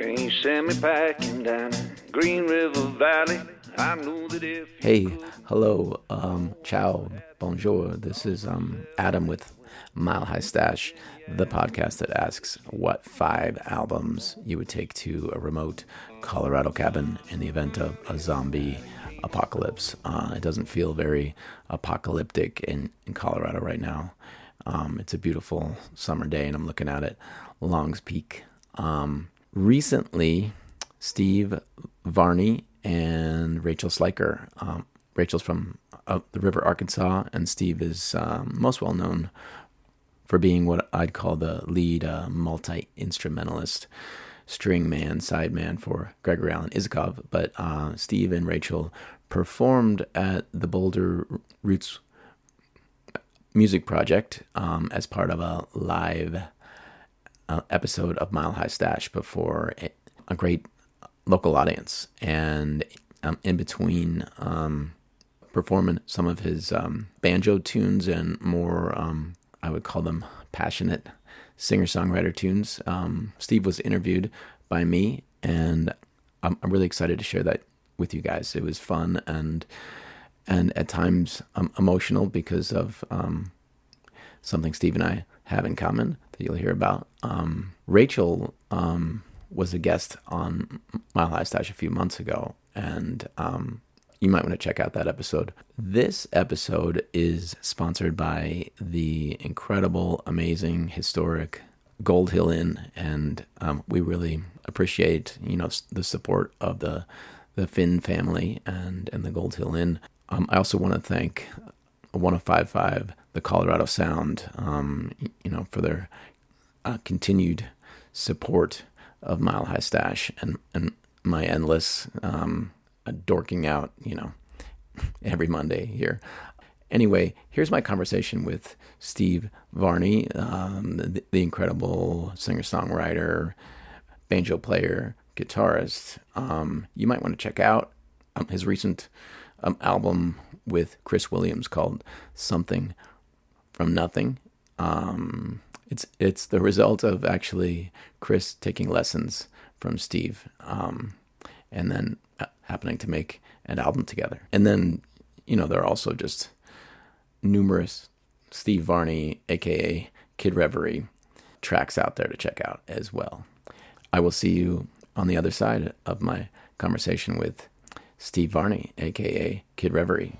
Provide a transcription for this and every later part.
When you sent me packing down Green River Valley, I knew that if Hey, hello, um, ciao, bonjour. This is um, Adam with Mile High Stash, the podcast that asks what five albums you would take to a remote Colorado cabin in the event of a zombie apocalypse. Uh, it doesn't feel very apocalyptic in, in Colorado right now. Um, it's a beautiful summer day, and I'm looking out at Longs Peak. Um, recently, Steve Varney and Rachel Sliker. Um, Rachel's from uh, the River, Arkansas, and Steve is um, most well known for being what I'd call the lead uh, multi instrumentalist, string man, side man for Gregory Alan Isakov. But uh, Steve and Rachel performed at the Boulder Roots Music Project um, as part of a live episode of Mile High Stash before a, great local audience. And um, in between um, performing some of his um, banjo tunes and more, um, I would call them passionate singer songwriter tunes, um, Steve was interviewed by me. And I'm, I'm really excited to share that with you guys. It was fun and and at times um, emotional because of something Steve and I have in common that you'll hear about. Um, Rachel um, was a guest on Mile High Stash a few months ago, and um, you might want to check out that episode. This episode is sponsored by the incredible, amazing, historic Gold Hill Inn, and um, we really appreciate you know the support of the the Finn family and and the Gold Hill Inn. Um, I also want to thank 1055, the Colorado Sound, um, you know, for their uh, continued support of Mile High Stash and, and my endless um, dorking out, you know, every Monday here. Anyway, here's my conversation with Steve Varney, um, the, the, incredible singer songwriter, banjo player, guitarist. Um, you might want to check out um, his recent um, album with Chris Williams called "Something from Nothing." Um, it's it's the result of actually Chris taking lessons from Steve, um, and then uh, happening to make an album together. And then you know there are also just numerous Steve Varney, aka Kid Reverie, tracks out there to check out as well. I will see you on the other side of my conversation with Steve Varney, aka Kid Reverie.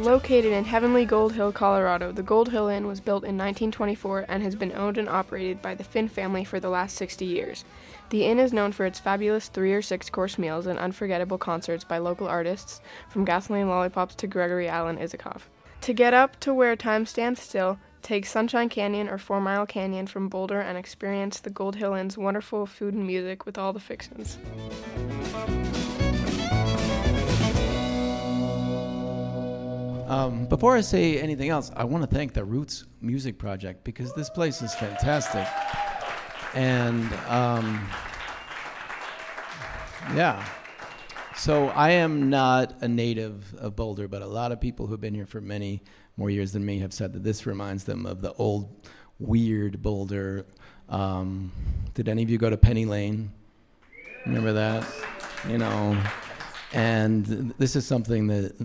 Located in Heavenly Gold Hill, Colorado, the Gold Hill Inn was built in 1924 and has been owned and operated by the Finn family for the last 60 years. The inn is known for its fabulous three or six course meals and unforgettable concerts by local artists, from Gasoline Lollipops to Gregory Alan Isakov. To get up to where time stands still, take Sunshine Canyon or Four Mile Canyon from Boulder and experience the Gold Hill Inn's wonderful food and music with all the fixins. Um, before I say anything else, I want to thank the Roots Music Project because this place is fantastic. And um, yeah. So I am not a native of Boulder, but a lot of people who've been here for many more years than me have said that this reminds them of the old weird Boulder. Um, did any of you go to Penny Lane? Remember that? You know, and this is something that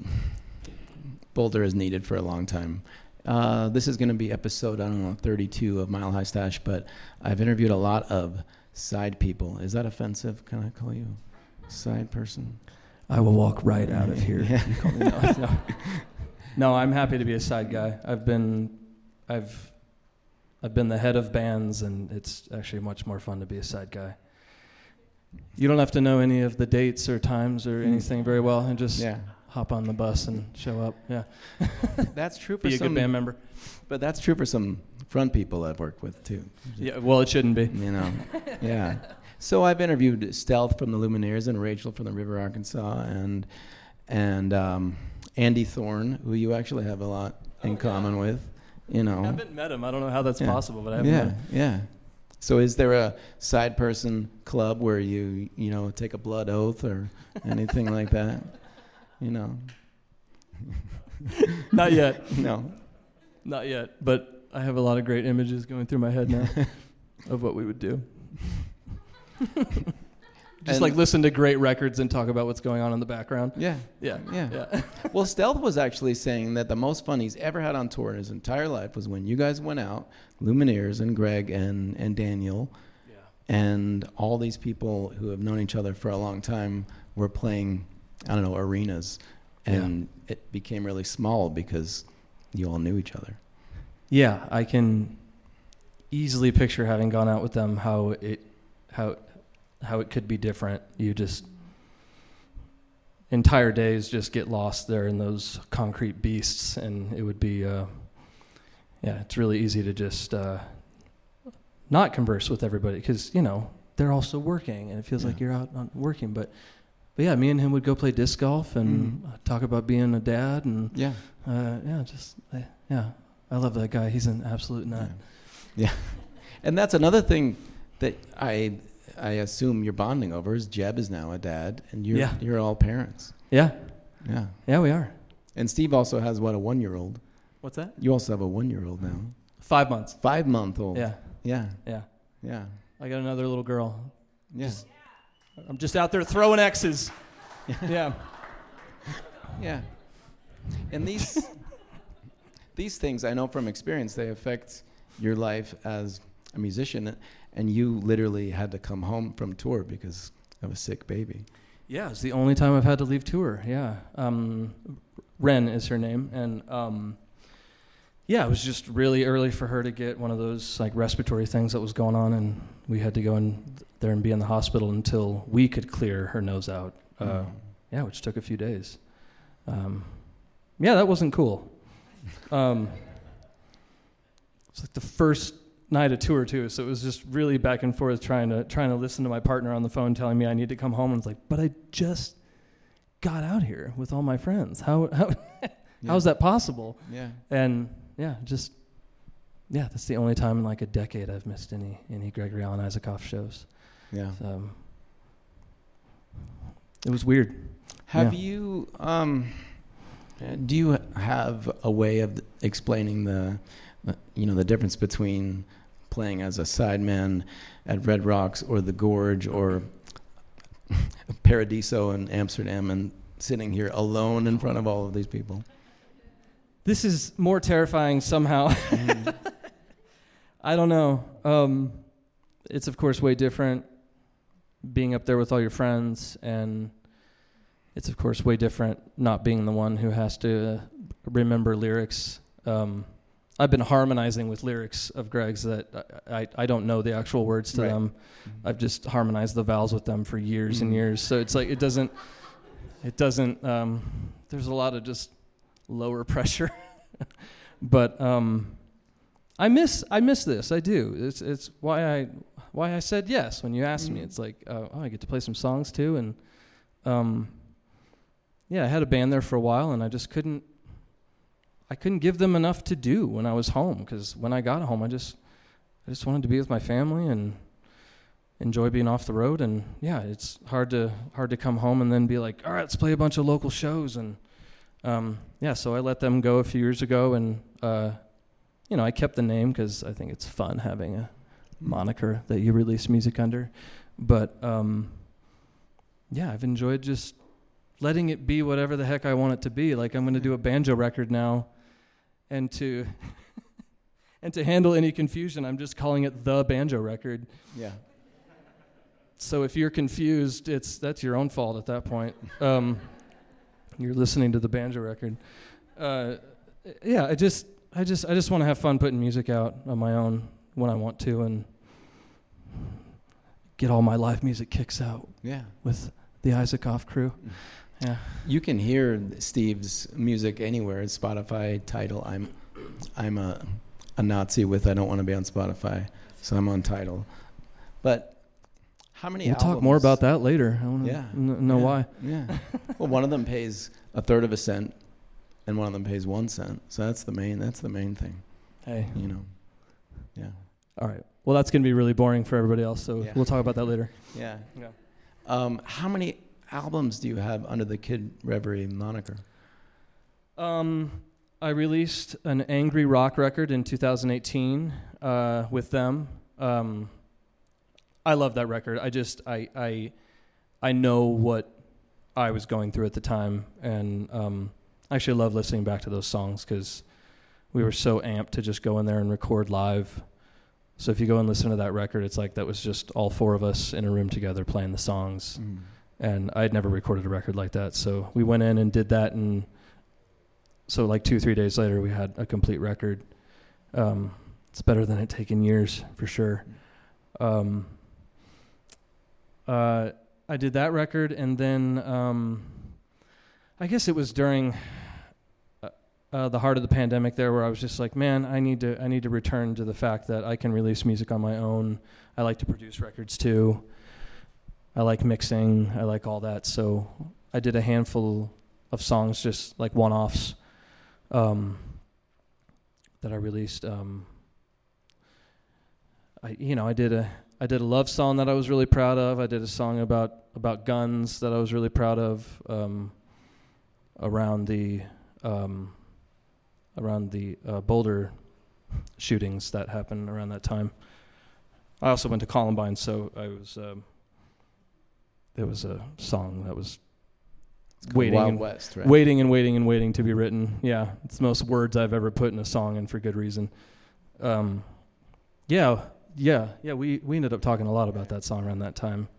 Boulder has needed for a long time. Uh, this is going to be episode, I don't know, 32 of Mile High Stash, but I've interviewed a lot of side people. Is that offensive? Can I call you side person? I will walk right out of here. Yeah. no, no. no, I'm happy to be a side guy. I've been, I've, I've been the head of bands, and it's actually much more fun to be a side guy. You don't have to know any of the dates or times or anything very well, and just Yeah. Hop on the bus and show up. Yeah, That's true for be a some good band member. But that's true for some front people I've worked with too. Yeah, well, it shouldn't be. You know. yeah. So I've interviewed Stelth from the Lumineers and Rachel from the River Arkansas and and um, Andy Thorn, who you actually have a lot in common with. You know. I haven't met him. I don't know how that's Yeah. possible, but I haven't yeah, met him. yeah. So is there a side person club where you you know take a blood oath or anything like that? You know. Not yet. No. Not yet. But I have a lot of great images going through my head now of what we would do. Just And- like listen to great records and talk about what's going on in the background. Yeah. Yeah. Yeah. Yeah. Well, Stelth was actually saying that the most fun he's ever had on tour in his entire life was when you guys went out, Lumineers and Greg and, and Daniel, and all these people who have known each other for a long time were playing, I don't know, arenas. And it became really small because you all knew each other. Yeah, I can easily picture having gone out with them how it how how it could be different. You just entire days just get lost there in those concrete beasts and it would be uh yeah, it's really easy to just uh not converse with everybody cuz you know, they're also working and it feels like you're out on working but but yeah, me and him would go play disc golf and Mhm. talk about being a dad and Yeah. uh, yeah, just uh, yeah, I love that guy. He's an absolute nut. Yeah. And that's another thing that I I assume you're bonding over is Jeb is now a dad and you're Yeah. you're all parents. Yeah, Yeah. yeah, we are. And Steve also has what a one year old. What's that? You also have a one year old now. Five months. Five month old. Yeah, Yeah. yeah. Yeah. I got another little girl. Yeah. Just- I'm just out there throwing X's. yeah. Yeah. And these these things I know from experience they affect your life as a musician and you literally had to come home from tour because of a sick baby. Yeah, it's the only time I've had to leave tour. Yeah. Um, Ren is her name, and um, yeah, it was just really early for her to get one of those like respiratory things that was going on, and we had to go in there and be in the hospital until we could clear her nose out. Uh, Mm. Yeah, which took a few days. Um, yeah, that wasn't cool. Um, it's like the first night of tour too, so it was just really back and forth trying to trying to listen to my partner on the phone telling me I need to come home, and it's like, but I just got out here with all my friends. How how Yeah. how's that possible? Yeah. And yeah, just yeah, that's the only time in like a decade I've missed any any Gregory Alan Isakov shows. Yeah. Um, it was weird. Have Yeah. you um do you have a way of explaining the you know the difference between playing as a sideman at Red Rocks or the Gorge or Paradiso in Amsterdam and sitting here alone in front of all of these people? This is more terrifying somehow. Mm-hmm. I don't know. Um, it's of course way different being up there with all your friends, and it's of course way different not being the one who has to remember lyrics. Um, I've been harmonizing with lyrics of Greg's that I, I, I don't know the actual words to Right. them. I've just harmonized the vowels with them for years and Mhm. years. So it's like it doesn't. It doesn't. Um, there's a lot of just lower pressure, but um, I miss I miss this. I do. It's it's why I why I said yes when you asked me. Mhm. It's like uh, oh I get to play some songs too, and um, yeah, I had a band there for a while, and I just couldn't. I couldn't give them enough to do when I was home because when I got home, I just I just wanted to be with my family and enjoy being off the road. And yeah, it's hard to hard to come home and then be like, all right, let's play a bunch of local shows. And um, yeah, so I let them go a few years ago, and uh, you know I kept the name because I think it's fun having a moniker that you release music under. But um, yeah, I've enjoyed just letting it be whatever the heck I want it to be. Like I'm going to do a banjo record now, and to and to handle any confusion, I'm just calling it the banjo record. Yeah. So if you're confused, it's that's your own fault at that point. Um, you're listening to the banjo record. Uh, yeah, I just I just I just want to have fun putting music out on my own when I want to and get all my live music kicks out Yeah. with the Isakov crew. Mm. Yeah. You can hear Steve's music anywhere. Spotify Tidal. I'm, I'm a, a Nazi with I don't want to be on Spotify, so I'm on Tidal. But how many? We'll talk more about that later. I want to Yeah. know Yeah. why. Yeah. well, one of them pays a third of a cent, and one of them pays one cent. So that's the main. That's the main thing. Hey. You know. Yeah. All right. Well, that's going to be really boring for everybody else, so Yeah. we'll talk about that later. Yeah. Yeah. Um, how many albums do you have under the Kid Reverie moniker? Um, I released an angry rock record in 2018 uh, with them. Um, I love that record. I just I I I know what I was going through at the time, and um, I actually love listening back to those songs because we were so amped to just go in there and record live. So if you go and listen to that record, it's like that was just all four of us in a room together playing the songs. Mm. And I had never recorded a record like that. So we went in and did that. And so, like, two, three days later, we had a complete record. Um, it's better than it taken years, for sure. Um, uh, I did that record. And then um, I guess it was during uh, the heart of the pandemic there where I was just like, man, I need to I need to return to the fact that I can release music on my own. I like to produce records too. I like mixing. I like all that. So I did a handful of songs, just like one-offs, um, that I released. Um, I you know I did a I did a love song that I was really proud of. I did a song about about guns that I was really proud of. Um, around the um, around the uh, Boulder shootings that happened around that time. I also went to Columbine, so I was. Um, there was a song that was waiting Wild and, West, right? waiting and waiting and waiting to be written. Yeah, it's the most words I've ever put in a song, and for good reason. Um, yeah, yeah, yeah. We we ended up talking a lot about that song around that time.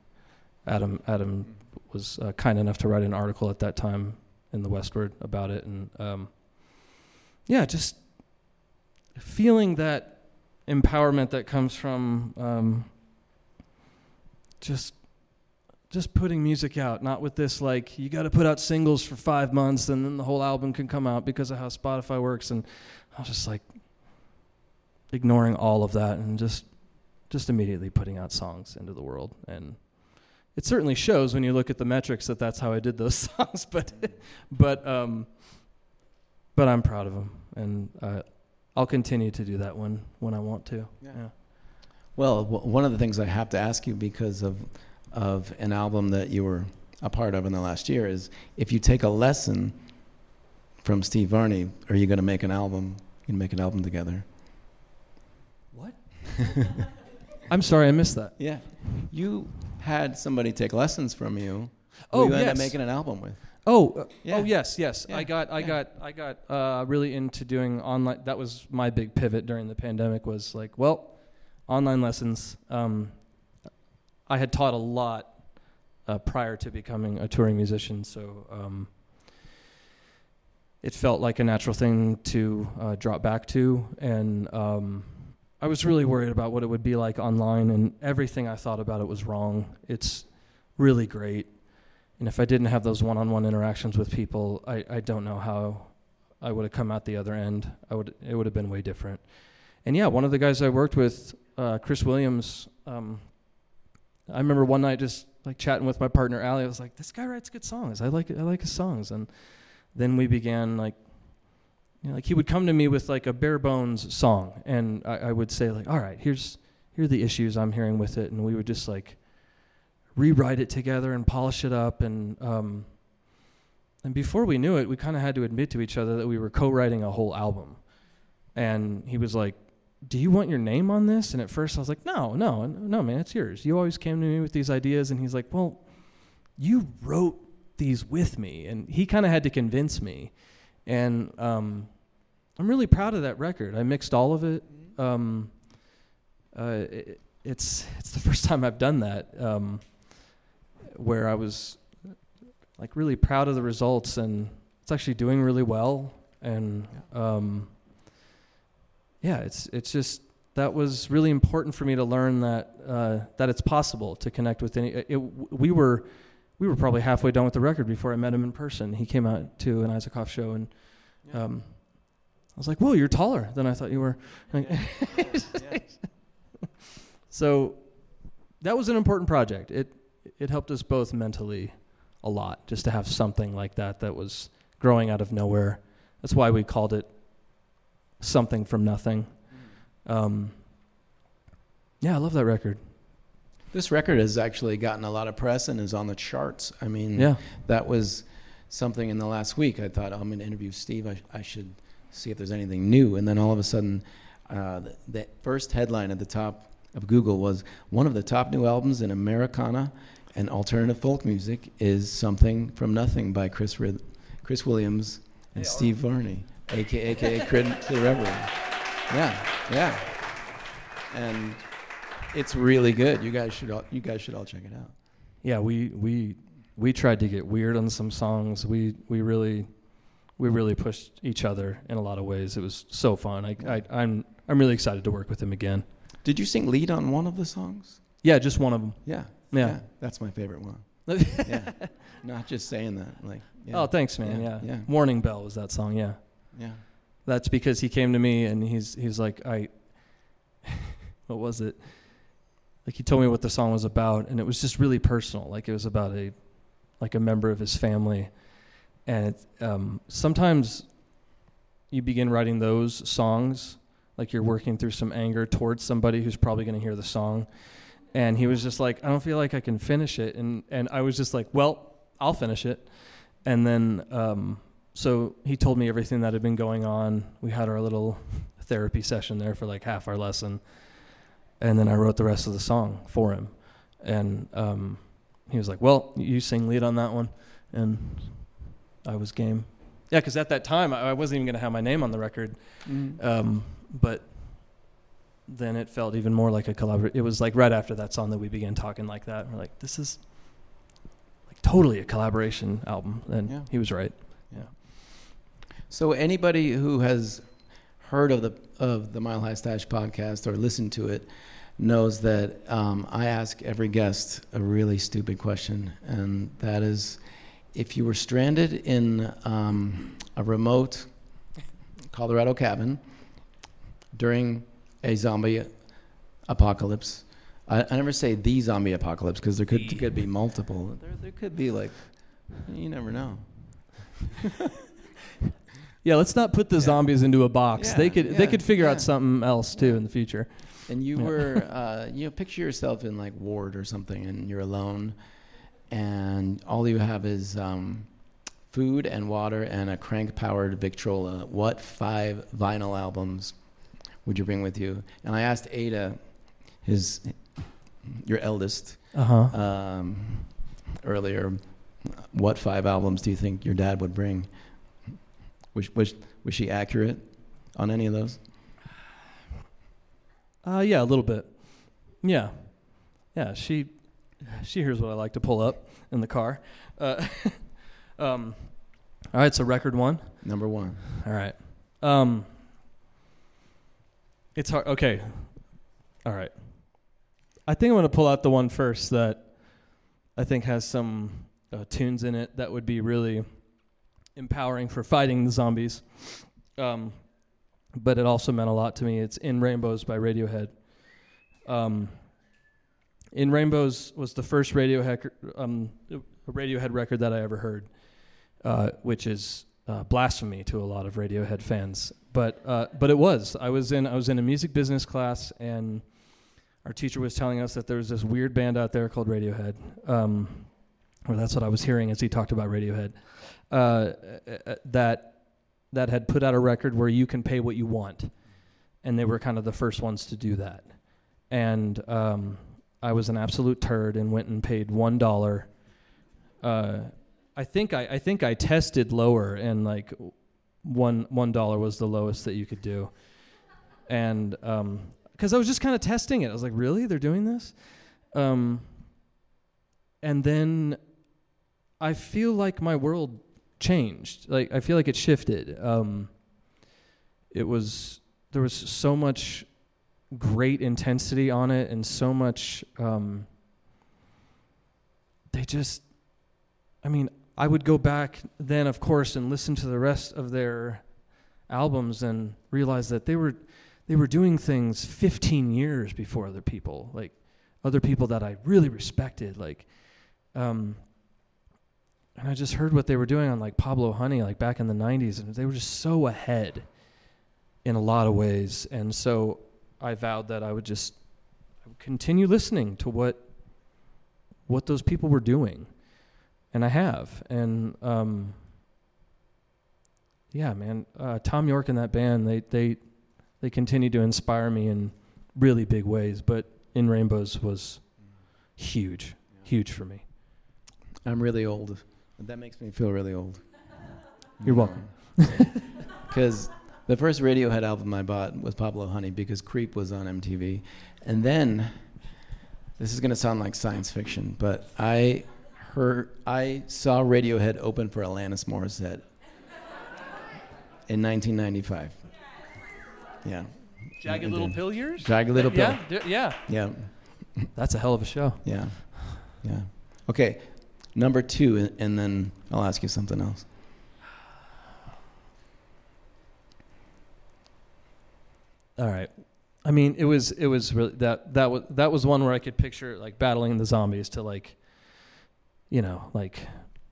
Adam Adam was uh, kind enough to write an article at that time in the Westword about it, and um, yeah, just feeling that empowerment that comes from um, just just putting music out, not with this like you got to put out singles for five months and then the whole album can come out because of how Spotify works, and I was just like ignoring all of that and just just immediately putting out songs into the world and it certainly shows when you look at the metrics that that's how I did those songs. But, but, um, but I'm proud of them, and uh, I'll continue to do that when when I want to. Yeah. Yeah. Well, w- one of the things I have to ask you because of of an album that you were a part of in the last year is if you take a lesson from Steve Varney, are you going to make an album? You can make an album together. What? I'm sorry, I missed that. Yeah, you had somebody take lessons from you. Oh, who you ended up making an album with. Oh, uh, Yeah. oh yes, yes. Yeah, I got, I yeah. got, I got uh, really into doing online. That was my big pivot during the pandemic. Was like, well, online lessons. Um, I had taught a lot uh, prior to becoming a touring musician, so um, it felt like a natural thing to uh, drop back to, and um, I was really worried about what it would be like online, and everything I thought about it was wrong. It's really great. And if I didn't have those one-on-one interactions with people, I, I don't know how I would have come out the other end. I would it would have been way different. And yeah, one of the guys I worked with, uh, Chris Williams. Um, I remember one night just like chatting with my partner Allie. I was like, "This guy writes good songs. I like I like his songs." And then we began like, you know, like he would come to me with like a bare bones song, and I, I would say like, "All right, here's here are the issues I'm hearing with it," and we would just like rewrite it together and polish it up. And um, and before we knew it we kind of had to admit to each other that we were co-writing a whole album. And he was like do you want your name on this? And at first i was like no no no man it's yours. You always came to me with these ideas. And he's like well you wrote these with me. And he kind of had to convince me. And um, i'm really proud of that record. I mixed all of it. Um, uh, it, it's it's the first time I've done that, um, where I was like really proud of the results, and it's actually doing really well. And um, yeah, it's it's just that was really important for me to learn that uh, that it's possible to connect with any. It, we were we were probably halfway done with the record before I met him in person. He came out to an Isakov show, and um, I was like, "Whoa, you're taller than I thought you were." Like, so that was an important project. It it helped us both mentally a lot just to have something like that that was growing out of nowhere. That's why we called it something from nothing. Um, yeah, I love that record. This record has actually gotten a lot of press and is on the charts. I mean, Yeah, that was something in the last week. I thought I'm going to interview Steve. I, I should see if there's anything new. And then all of a sudden, uh, the, the first headline at the top of Google was one of the top new albums in Americana and alternative folk music is Something from Nothing by Chris, Chris Williams and Hey, Steve Varney, aka, aka Crid the Reverend. Yeah, yeah. And it's really good. You guys should all, you guys should all check it out. Yeah, we we we tried to get weird on some songs. We we really we really pushed each other in a lot of ways. It was so fun. I, I I'm I'm really excited to work with him again. Did you sing lead on one of the songs? Yeah, just one of them. Yeah. Yeah. that's my favorite one. yeah. Not just saying that. Like, yeah. Oh, thanks, man. Yeah, Yeah. yeah. Warning Bell was that song. Yeah. yeah. That's because he came to me and he's he's like I what was it? Like he told me what the song was about and it was just really personal. Like it was about a like a member of his family. And it, um, sometimes you begin writing those songs like you're working through some anger towards somebody who's probably going to hear the song. And he was just like, I don't feel like I can finish it. And and I was just like, well, I'll finish it. And then um, so he told me everything that had been going on. We had our little therapy session there for like half our lesson, and then I wrote the rest of the song for him. And um, he was like, "Well, you sing lead on that one," and I was game. Yeah, because at that time I I wasn't even going to have my name on the record, um, but then it felt even more like a collaboration. It was like right after that song that we began talking like that. We're like, "This is like totally a collaboration album," and Yeah. he was right. Yeah. So anybody who has heard of the of the Mile High Stash podcast or listened to it knows that um, I ask every guest a really stupid question, and that is, if you were stranded in um, a remote Colorado cabin during a zombie apocalypse. I, I never say the zombie apocalypse because there could could be multiple. There there could be like, you never know. Yeah, let's not put the Yeah. zombies into a box. they Yeah, could they could figure yeah. out something else too in the future. And you Yeah. were, uh, you know, picture yourself in like Ward or something, and you're alone, and all you have is um, food and water and a crank-powered Victrola. What five vinyl albums would you bring with you? And I asked Ada, his, your eldest, Uh huh. um, earlier, what five albums do you think your dad would bring? Was, was, was she accurate on any of those? Uh, yeah, a little bit. Yeah, yeah. She she hears what I like to pull up in the car. Uh, um, all right, so record one. Number one. All right. Um, it's hard. Okay. All right. I think I'm going to pull out the one first that I think has some uh, tunes in it that would be really empowering for fighting the zombies. Um, but it also meant a lot to me. It's In Rainbows by Radiohead. Um, In Rainbows was the first Radiohead, um, Radiohead record that I ever heard, uh, which is uh, blasphemy to a lot of Radiohead fans. But uh, but it was. I was in I was in a music business class, and our teacher was telling us that there was this weird band out there called Radiohead. Um, or that's what I was hearing as he talked about Radiohead. Uh, uh, that that had put out a record where you can pay what you want, and they were kind of the first ones to do that. And um, I was an absolute turd and went and paid one dollar. Uh, I think I, I think I tested lower and like one one dollar was the lowest that you could do, and because I was just kind of testing it, I was like, really, they're doing this, um, and then I feel like my world changed. Like I feel like it shifted. Um, it was there was so much great intensity on it and so much. Um, they just, I mean, I would go back then, of course, and listen to the rest of their albums and realize that they were they were doing things 15 years before other people, like other people that I really respected, like. Um, and I just heard what they were doing on like Pablo Honey, like back in the '90s, and they were just so ahead in a lot of ways. And so I vowed that I would just continue listening to what what those people were doing, and I have. And um, yeah, man, uh, Thom Yorke and that band, they they they continue to inspire me in really big ways. But In Rainbows was huge, huge for me. I'm really old. That makes me feel really old. You're welcome. Because the first Radiohead album I bought was Pablo Honey because Creep was on MTV. And then, this is going to sound like science fiction, but I heard, I saw Radiohead open for Alanis Morissette in 1995. Yeah. Jagged Little did. Pill years? Jagged Little Pill. Yeah, d- yeah. Yeah. That's a hell of a show. Yeah. Yeah. Okay. Number two, and- and then I'll ask you something else. All right. I mean, it was it was really that that was that was one where I could picture like battling the zombies to like, you know, like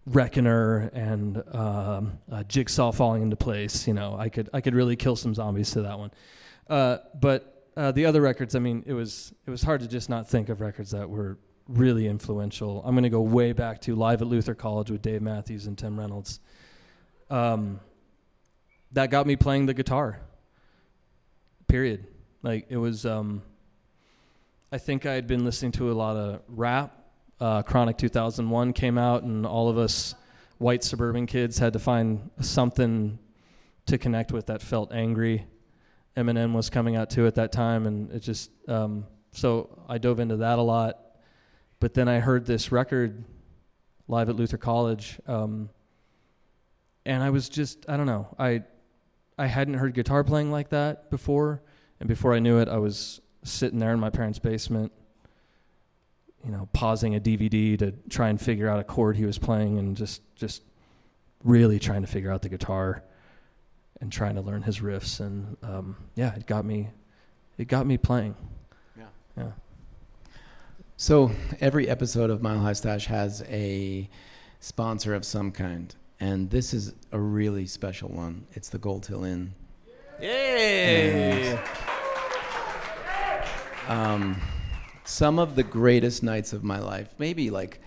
Reckoner and um, uh, Jigsaw falling into place. You know, I could I could really kill some zombies to that one. Uh, but uh, the other records, I mean, it was it was hard to just not think of records that were really influential. I'm going to go way back to Live at Luther College with Dave Matthews and Tim Reynolds. Um, that got me playing the guitar. Period. Like it was. Um, I think I had been listening to a lot of rap. Uh, Chronic 2001 came out, and all of us white suburban kids had to find something to connect with that felt angry. Eminem was coming out too at that time, and it just um, so I dove into that a lot. But then I heard this record live at Luther College, um, and I was just I don't know I I hadn't heard guitar playing like that before, and before I knew it, I was sitting there in my parents' basement, you know, pausing a DVD to try and figure out a chord he was playing, and just just really trying to figure out the guitar and trying to learn his riffs, and um, yeah, it got me it got me playing. Yeah. Yeah. So every episode of Mile High Stash has a sponsor of some kind, and this is a really special one. It's the Gold Hill Inn. Yay! Um, some of the greatest nights of my life, maybe like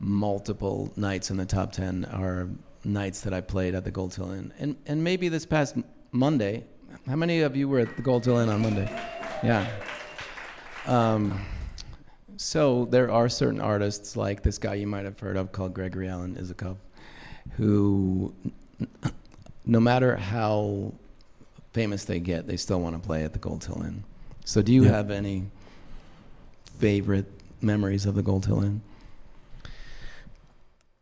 multiple nights in the top ten, are nights that I played at the Gold Hill Inn, and and maybe this past Monday. How many of you were at the Gold Hill Inn on Monday? Yeah. Um, so there are certain artists like this guy you might have heard of called Gregory Alan Isakov, who, no matter how famous they get, they still want to play at the Gold Hill Inn. So do you Yeah. have any favorite memories of the Gold Hill Inn?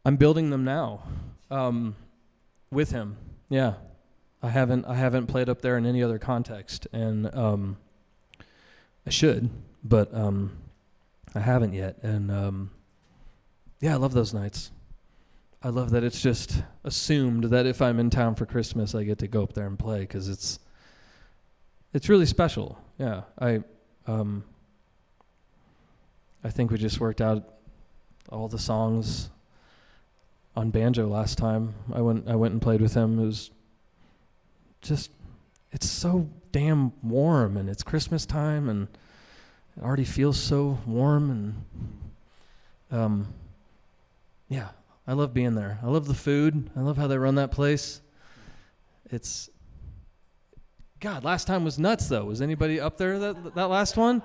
I'm building them now, um, with him. Yeah, I haven't I haven't played up there in any other context, and um, I should, but um, I haven't yet. And um, yeah, I love those nights. I love that it's just assumed that if I'm in town for Christmas, I get to go up there and play because it's it's really special. Yeah, I um, I think we just worked out all the songs on banjo last time. I went I went and played with him. It was just it's so damn warm and it's Christmas time and it already feels so warm and um yeah, I love being there. I love the food. I love how they run that place. It's God, last time was nuts though. Was anybody up there that that last one?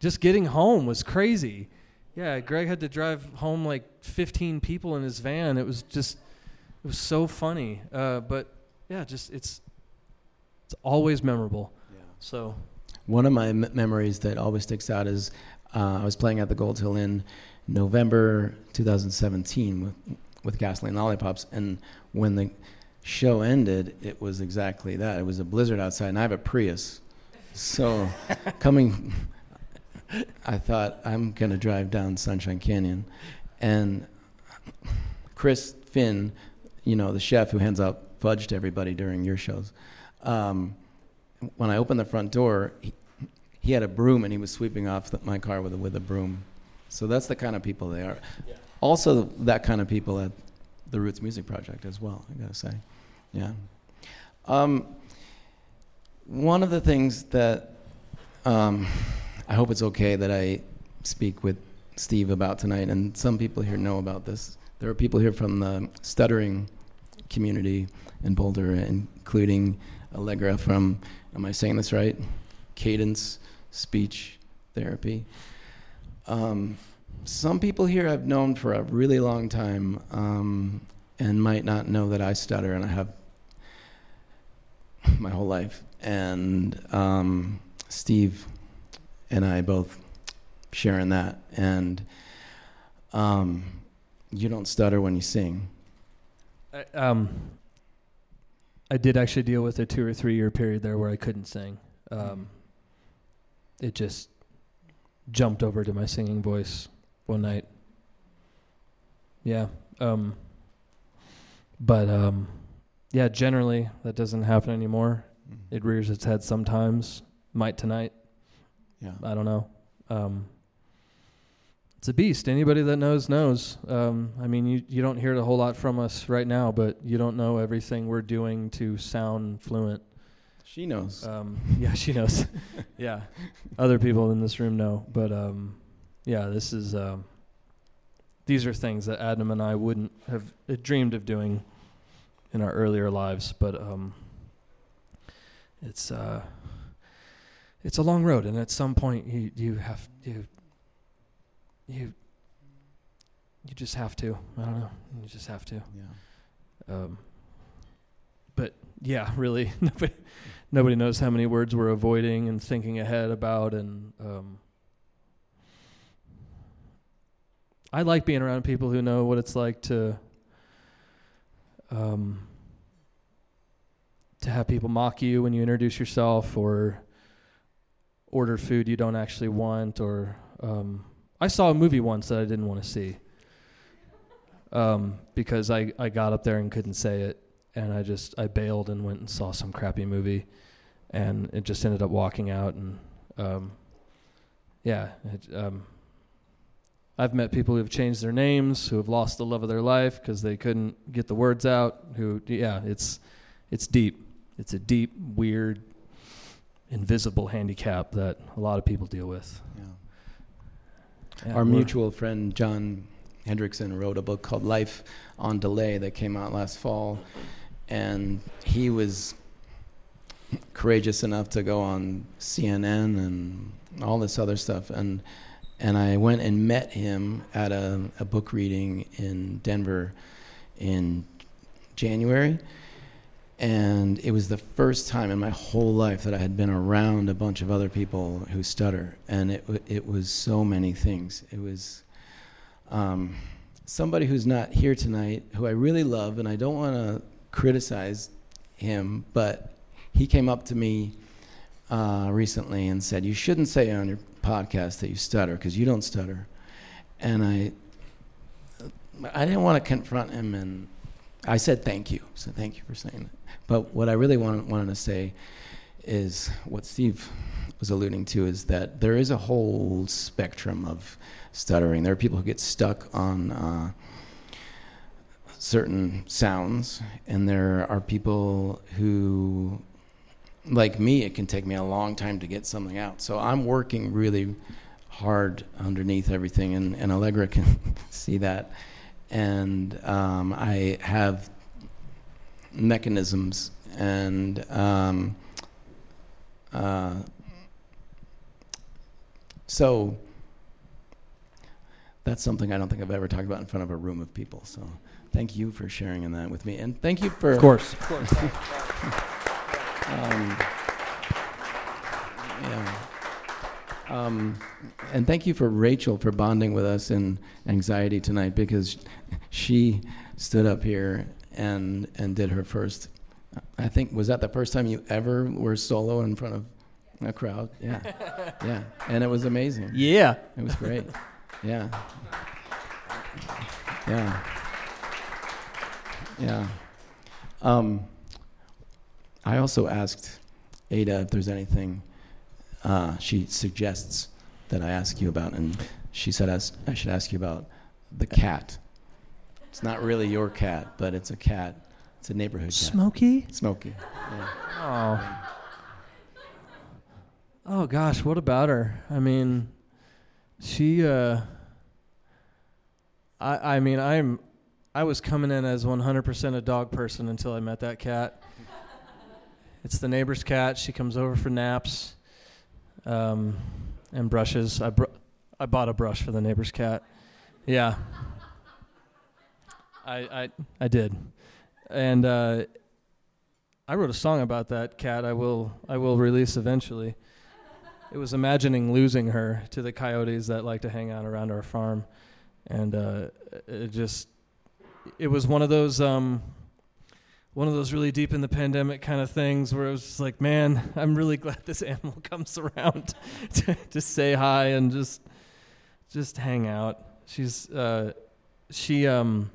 Just getting home was crazy. Yeah, Greg had to drive home like 15 people in his van. It was just, it was so funny. Uh, but yeah, just it's, it's always memorable. Yeah. So One of my m- memories that always sticks out is uh, I was playing at the Gold Hill Inn November 2017 with, with Gasoline Lollipops, and when the show ended, it was exactly that. It was a blizzard outside, and I have a Prius, so coming, I thought I'm gonna drive down Sunshine Canyon, and Chris Finn, you know the chef who hands out fudge to everybody during your shows. Um, when I opened the front door, he, he had a broom and he was sweeping off the, my car with a, with a broom. So that's the kind of people they are. Also, that kind of people at the Roots Music Project as well. I gotta say, yeah. Um, one of the things that um, I hope it's okay that I speak with Steve about tonight, and some people here know about this. There are people here from the Stuttering community in Boulder, including Allegra from, am I saying this right? Cadence Speech Therapy. Um, some people here I've known for a really long time um, and might not know that I stutter, and I have my whole life. And um, Steve and I both share in that. And um, you don't stutter when you sing. I, um, I did actually deal with a two or three year period there where I couldn't sing. Um, it just jumped over to my singing voice one night. Yeah. Um, but um, yeah, generally that doesn't happen anymore. Mm-hmm. It rears its head sometimes. Might tonight. Yeah. I don't know. Um, it's a beast. Anybody that knows knows. Um, I mean, you you don't hear it a whole lot from us right now, but you don't know everything we're doing to sound fluent. She knows. Um, yeah, she knows. yeah, other people in this room know, but um, yeah, this is. Um, these are things that Adam and I wouldn't have uh, dreamed of doing in our earlier lives, but um, it's uh, it's a long road, and at some point you you have you you you just have to. I don't know. You just have to. yeah. Um, but yeah, really, nobody nobody knows how many words we're avoiding and thinking ahead about, and um, I like being around people who know what it's like to um, to have people mock you when you introduce yourself, or order food you don't actually want, or um, I saw a movie once that I didn't want to see um, because I, I got up there and couldn't say it, and I just I bailed and went and saw some crappy movie, and it just ended up walking out and um, yeah, it, um, I've met people who have changed their names, who have lost the love of their life because they couldn't get the words out. Who yeah, it's it's deep. It's a deep, weird, invisible handicap that a lot of people deal with. yeah. Yeah, Our mutual friend John Hendrickson wrote a book called Life on Delay that came out last fall, and he was courageous enough to go on CNN and all this other stuff, and and I went and met him at a, a book reading in Denver in January. And it was the first time in my whole life that I had been around a bunch of other people who stutter, and it, it was so many things. It was um, somebody who's not here tonight, who I really love, and I don't want to criticize him, but he came up to me uh, recently and said, "You shouldn't say on your podcast that you stutter because you don't stutter," and I I didn't want to confront him and I said thank you. So thank you for saying that. But what I really wanted, wanted to say is what Steve was alluding to is that there is a whole spectrum of stuttering. There are people who get stuck on uh, certain sounds, and there are people who, like me, it can take me a long time to get something out. So I'm working really hard underneath everything, and, and Allegra can see that and um, I have mechanisms and um, uh, so that's something I don't think I've ever talked about in front of a room of people. So thank you for sharing in that with me, and thank you for Of course. um, yeah. Um, and thank you for Rachel for bonding with us in anxiety tonight because she stood up here and and did her first. I think was that the first time you ever were solo in front of a crowd? Yeah, yeah, and it was amazing. Yeah. It was great. Yeah. Yeah. Yeah. Um, I also asked Ada if there's anything uh, she suggests that I ask you about, and she said as- I should ask you about the cat. It's not really your cat, but it's a cat. It's a neighborhood cat. Smokey? Smoky. Yeah. Oh. Oh gosh, what about her? I mean, she uh I I mean, I'm I was coming in as 100% a dog person until I met that cat. it's the neighbor's cat. She comes over for naps um, and brushes. I, br- I bought a brush for the neighbor's cat. Yeah. I, I, I did. And uh, I wrote a song about that cat I will, I will release eventually. It was imagining losing her to the coyotes that like to hang out around our farm. And uh, it just it was one of those um, one of those really deep in the pandemic kind of things where it was just like, man, I'm really glad this animal comes around to, to say hi and just just hang out. She's uh, she um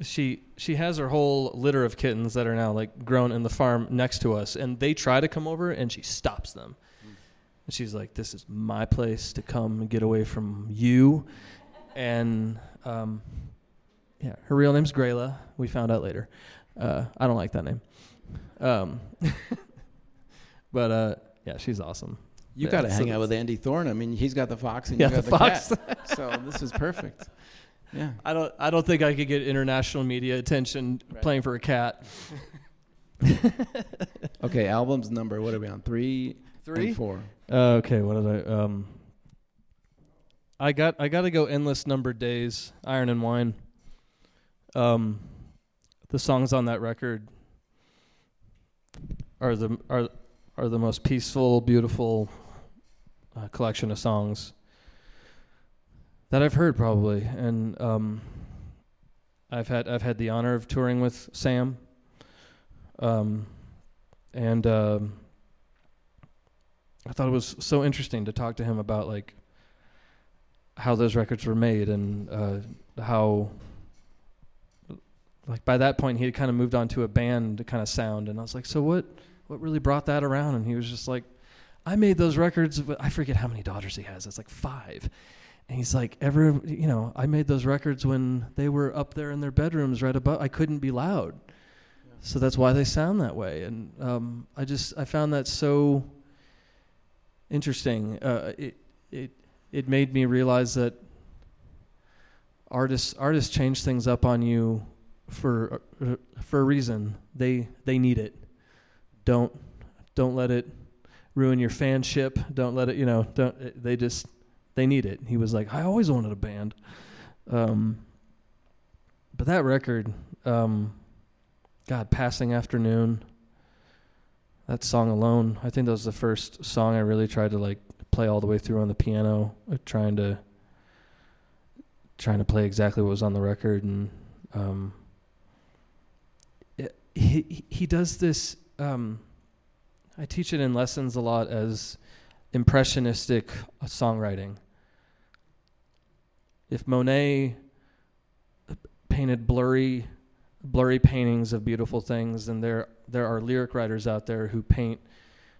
she she has her whole litter of kittens that are now like grown in the farm next to us, and they try to come over, and she stops them. And she's like, "This is my place to come and get away from you," and um, yeah, her real name's Grayla. We found out later. Uh, I don't like that name. Um, but uh, yeah, she's awesome. You got to so hang out with Andy Thorn. I mean, he's got the fox and Yeah, you got the the, fox. cat. so this is perfect. Yeah. I don't. I don't think I could get international media attention Right. playing for a cat. Okay, albums number. What are we on? Three, Three? four. Uh, okay, what did I? Um, I got. I got to go. Endless numbered days. Iron and wine. Um, the songs on that record are the are are the most peaceful, beautiful uh, collection of songs that I've heard probably, and um, I've had I've had the honor of touring with Sam, um, and um, I thought it was so interesting to talk to him about like how those records were made and uh, how like by that point he had kind of moved on to a band kind of sound and I was like so what what really brought that around? And he was just like I made those records I forget how many daughters he has it's like 5 and he's like ever you know I made those records when they were up there in their bedrooms right above I couldn't be loud. So that's why they sound that way and um, I just I found that so interesting. Uh, it it it made me realize that artists artists change things up on you for uh, for a reason. They they need it. Don't don't let it ruin your fanship. Don't let it you know. Don't they just they need it. He was like, I always wanted a band. Um, but that record, um, God, passing afternoon that song alone i think that was the first song i really tried to like play all the way through on the piano uh, trying to trying to play exactly what was on the record and um he he does this um i teach it in lessons a lot as impressionistic songwriting. If monet painted blurry blurry paintings of beautiful things and there there are lyric writers out there who paint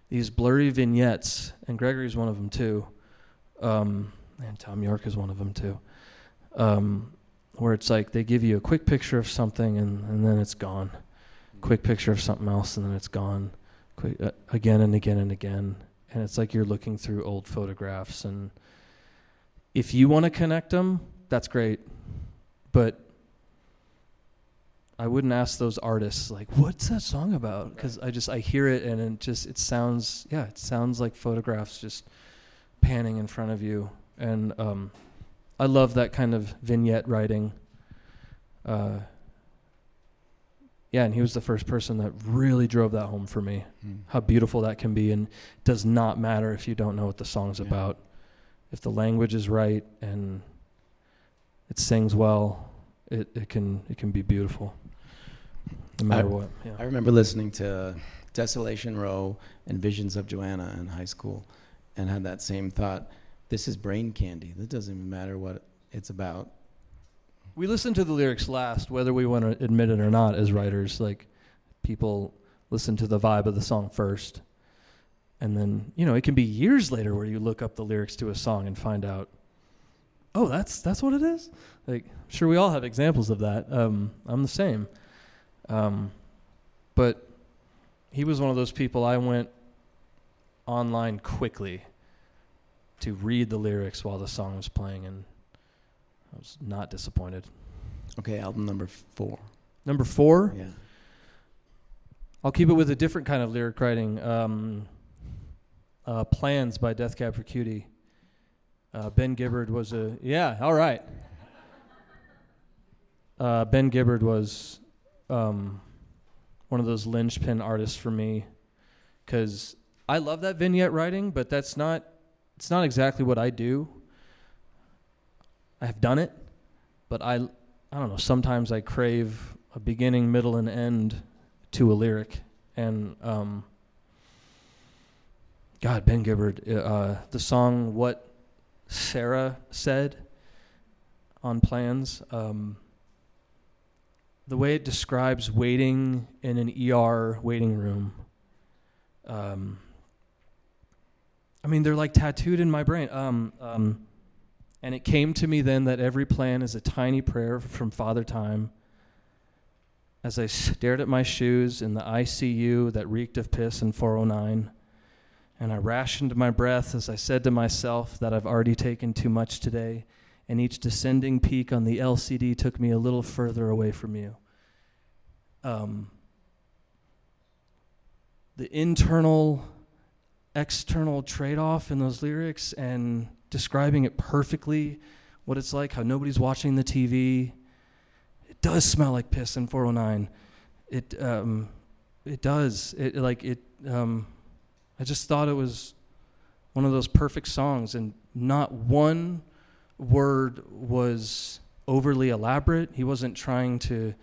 these blurry vignettes and Gregory's one of them too. Um, and Thom Yorke is one of them too. Um, where it's like they give you a quick picture of something and, and then it's gone quick picture of something else and then it's gone quick, uh, again and again and again and it's like you're looking through old photographs and if you want to connect them that's great but I wouldn't ask those artists like, "What's that song about?" Because I just I hear it and it just it sounds yeah it sounds like photographs just panning in front of you, and um, I love that kind of vignette writing. Uh, yeah, and he was the first person that really drove that home for me. Hmm. How beautiful that can be, and does not matter if you don't know what the song's Yeah. about. If the language is right and it sings well, it, it can it can be beautiful. No matter I- what. Yeah. I remember listening to Desolation Row and Visions of Johanna in high school and had that same thought. This is brain candy. This doesn't even matter what it's about. We listen to the lyrics last, whether we want to admit it or not, as writers. Like, people listen to the vibe of the song first. And then, you know, it can be years later where you look up the lyrics to a song and find out, oh, that's that's what it is. Like, sure, we all have examples of that. Um, I'm the same. Um, but he was one of those people I went online quickly to read the lyrics while the song was playing, and I was not disappointed. Okay, album number four. Number four, Yeah. I'll keep it with a different kind of lyric writing. Um, uh, Plans by Death Cab for Cutie. Uh, ben Gibbard was a yeah. All right. Uh, ben Gibbard was um, one of those linchpin artists for me because I love that vignette writing, but that's not it's not exactly what I do. I have done it, but I I don't know. Sometimes I crave a beginning, middle, and end to a lyric, and um, God, Ben Gibbard, uh, the song "What Sarah Said" on Plans, um, the way it describes waiting in an ER waiting room. Um, I mean, they're like tattooed in my brain. Um, um, and it came to me then that every plan is a tiny prayer from Father Time. As I stared at my shoes in the ICU that reeked of piss in 409, and I rationed my breath as I said to myself that I've already taken too much today, and each descending peak on the LCD took me a little further away from you. Um, the internal external trade off in those lyrics and describing it perfectly what it's like, how nobody's watching the TV. It does smell like piss in 409. It um, it does. It like it. Um, I just thought it was one of those perfect songs, and not one word was overly elaborate. He wasn't trying to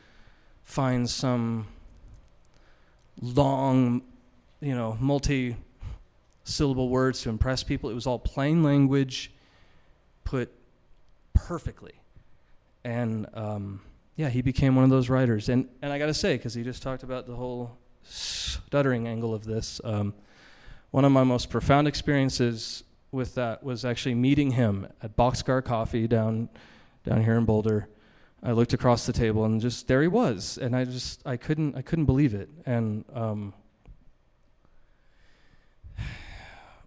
find some long, you know, multi syllable words to impress people. It was all plain language put perfectly. And um, yeah, he became one of those writers. And, and I got to say, because he just talked about the whole stuttering angle of this, um, one of my most profound experiences with that was actually meeting him at Boxcar Coffee down, down here in Boulder. I looked across the table and just there he was, and I just I couldn't I couldn't believe it. And um,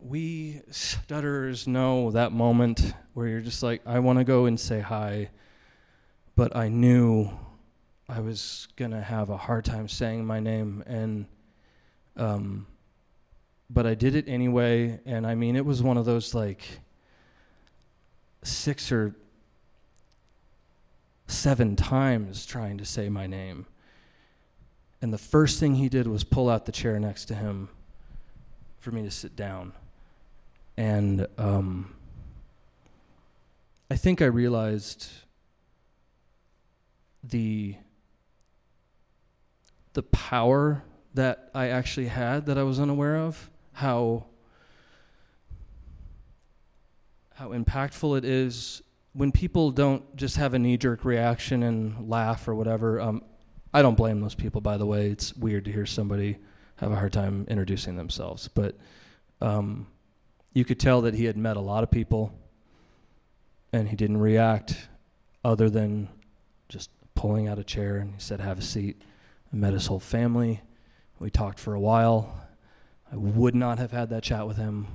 we stutterers know that moment where you're just like, I want to go and say hi, but I knew I was gonna have a hard time saying my name, and um, but I did it anyway. And I mean, it was one of those like six or seven times trying to say my name. And the first thing he did was pull out the chair next to him for me to sit down. And um, I think I realized the the power that I actually had that I was unaware of, how how impactful it is when people don't just have a knee jerk reaction and laugh or whatever. Um, I don't blame those people, by the way. It's weird to hear somebody have a hard time introducing themselves, but um, you could tell that he had met a lot of people and he didn't react other than just pulling out a chair and he said, Have a seat. I met his whole family. We talked for a while. I would not have had that chat with him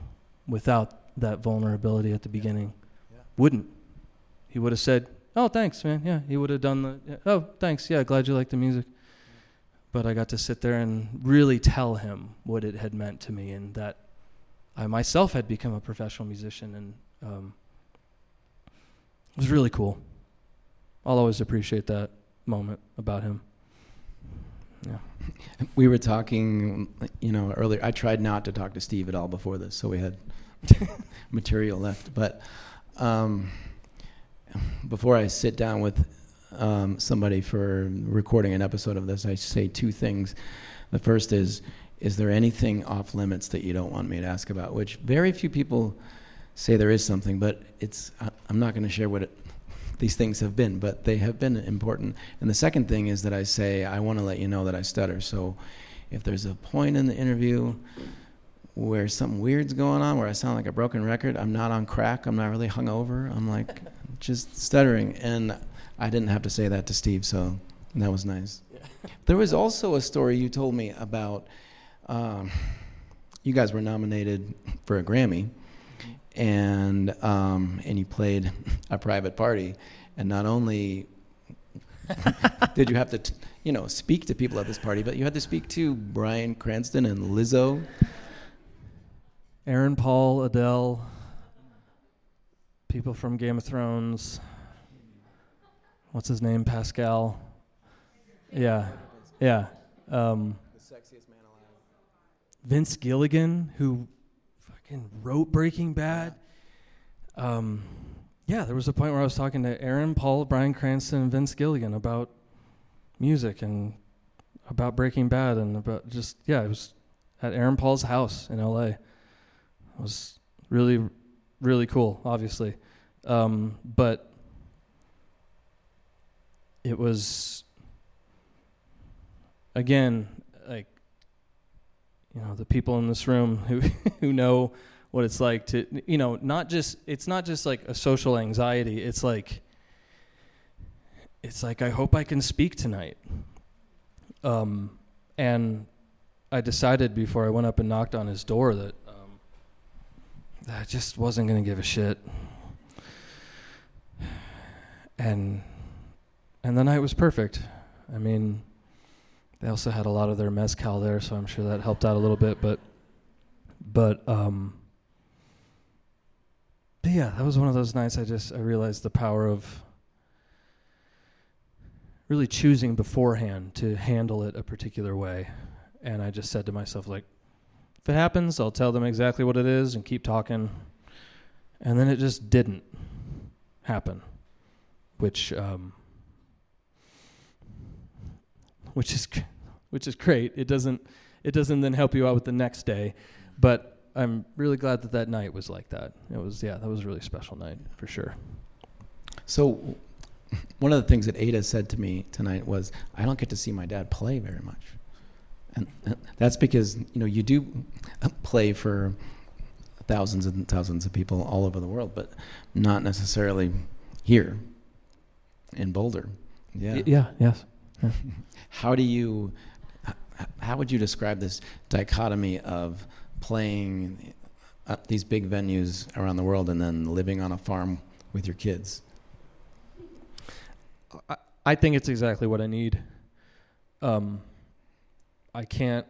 without that vulnerability at the beginning. Yeah. Wouldn't. He would have said, Oh, thanks, man. Yeah, he would have done the, yeah, oh, thanks. Yeah, glad you like the music. But I got to sit there and really tell him what it had meant to me and that I myself had become a professional musician, and um, it was really cool. I'll always appreciate that moment about him. Yeah. We were talking, you know, earlier. I tried not to talk to Steve at all before this, so we had material left. But um, before I sit down with um, somebody for recording an episode of this, I say two things. The first is, is there anything off limits that you don't want me to ask about? Which very few people say there is something, but it's I- I'm not going to share what it, these things have been, but they have been important. And the second thing is that I say I want to let you know that I stutter. So if there's a point in the interview where something weird's going on, where I sound like a broken record, I'm not on crack. I'm not really hungover. I'm like just stuttering, and I didn't have to say that to Steve, so that was nice. There was also a story you told me about. Um, you guys were nominated for a Grammy, and um, and you played a private party, and not only did you have to, t- you know, speak to people at this party? But you had to speak to Bryan Cranston and Lizzo. Aaron Paul, Adele, people from Game of Thrones. What's his name? Pascal. Yeah, yeah. Um, The sexiest man alive. Vince Gilligan, who fucking wrote Breaking Bad. Um, yeah, there was a point where I was talking to Aaron Paul, Bryan Cranston, and Vince Gilligan about music and about Breaking Bad and about just yeah, it was at Aaron Paul's house in L.A. It was really, really cool, obviously, um, but it was again you know the people in this room who who know what it's like to you know not just it's not just like a social anxiety. It's like it's like I hope I can speak tonight. Um and I decided before I went up and knocked on his door that um that I just wasn't going to give a shit. And and the night was perfect. I mean they also had a lot of their mezcal there, so I'm sure that helped out a little bit. But, but, um, but yeah, that was one of those nights. I just I realized the power of really choosing beforehand to handle it a particular way, and I just said to myself like, if it happens, I'll tell them exactly what it is and keep talking. And then it just didn't happen, which um, which is which is great. It doesn't it doesn't then help you out with the next day, but I'm really glad that that night was like that. It was yeah, that was a really special night for sure. So, one of the things that Ada said to me tonight was, "I don't get to see my dad play very much," and uh, that's because you know you do play for thousands and thousands of people all over the world, but not necessarily here in Boulder. Yeah. Y- yeah, yes. How do you? How would you describe this dichotomy of playing uh, these big venues around the world and then living on a farm with your kids? I, I think it's exactly what I need. Um, I can't.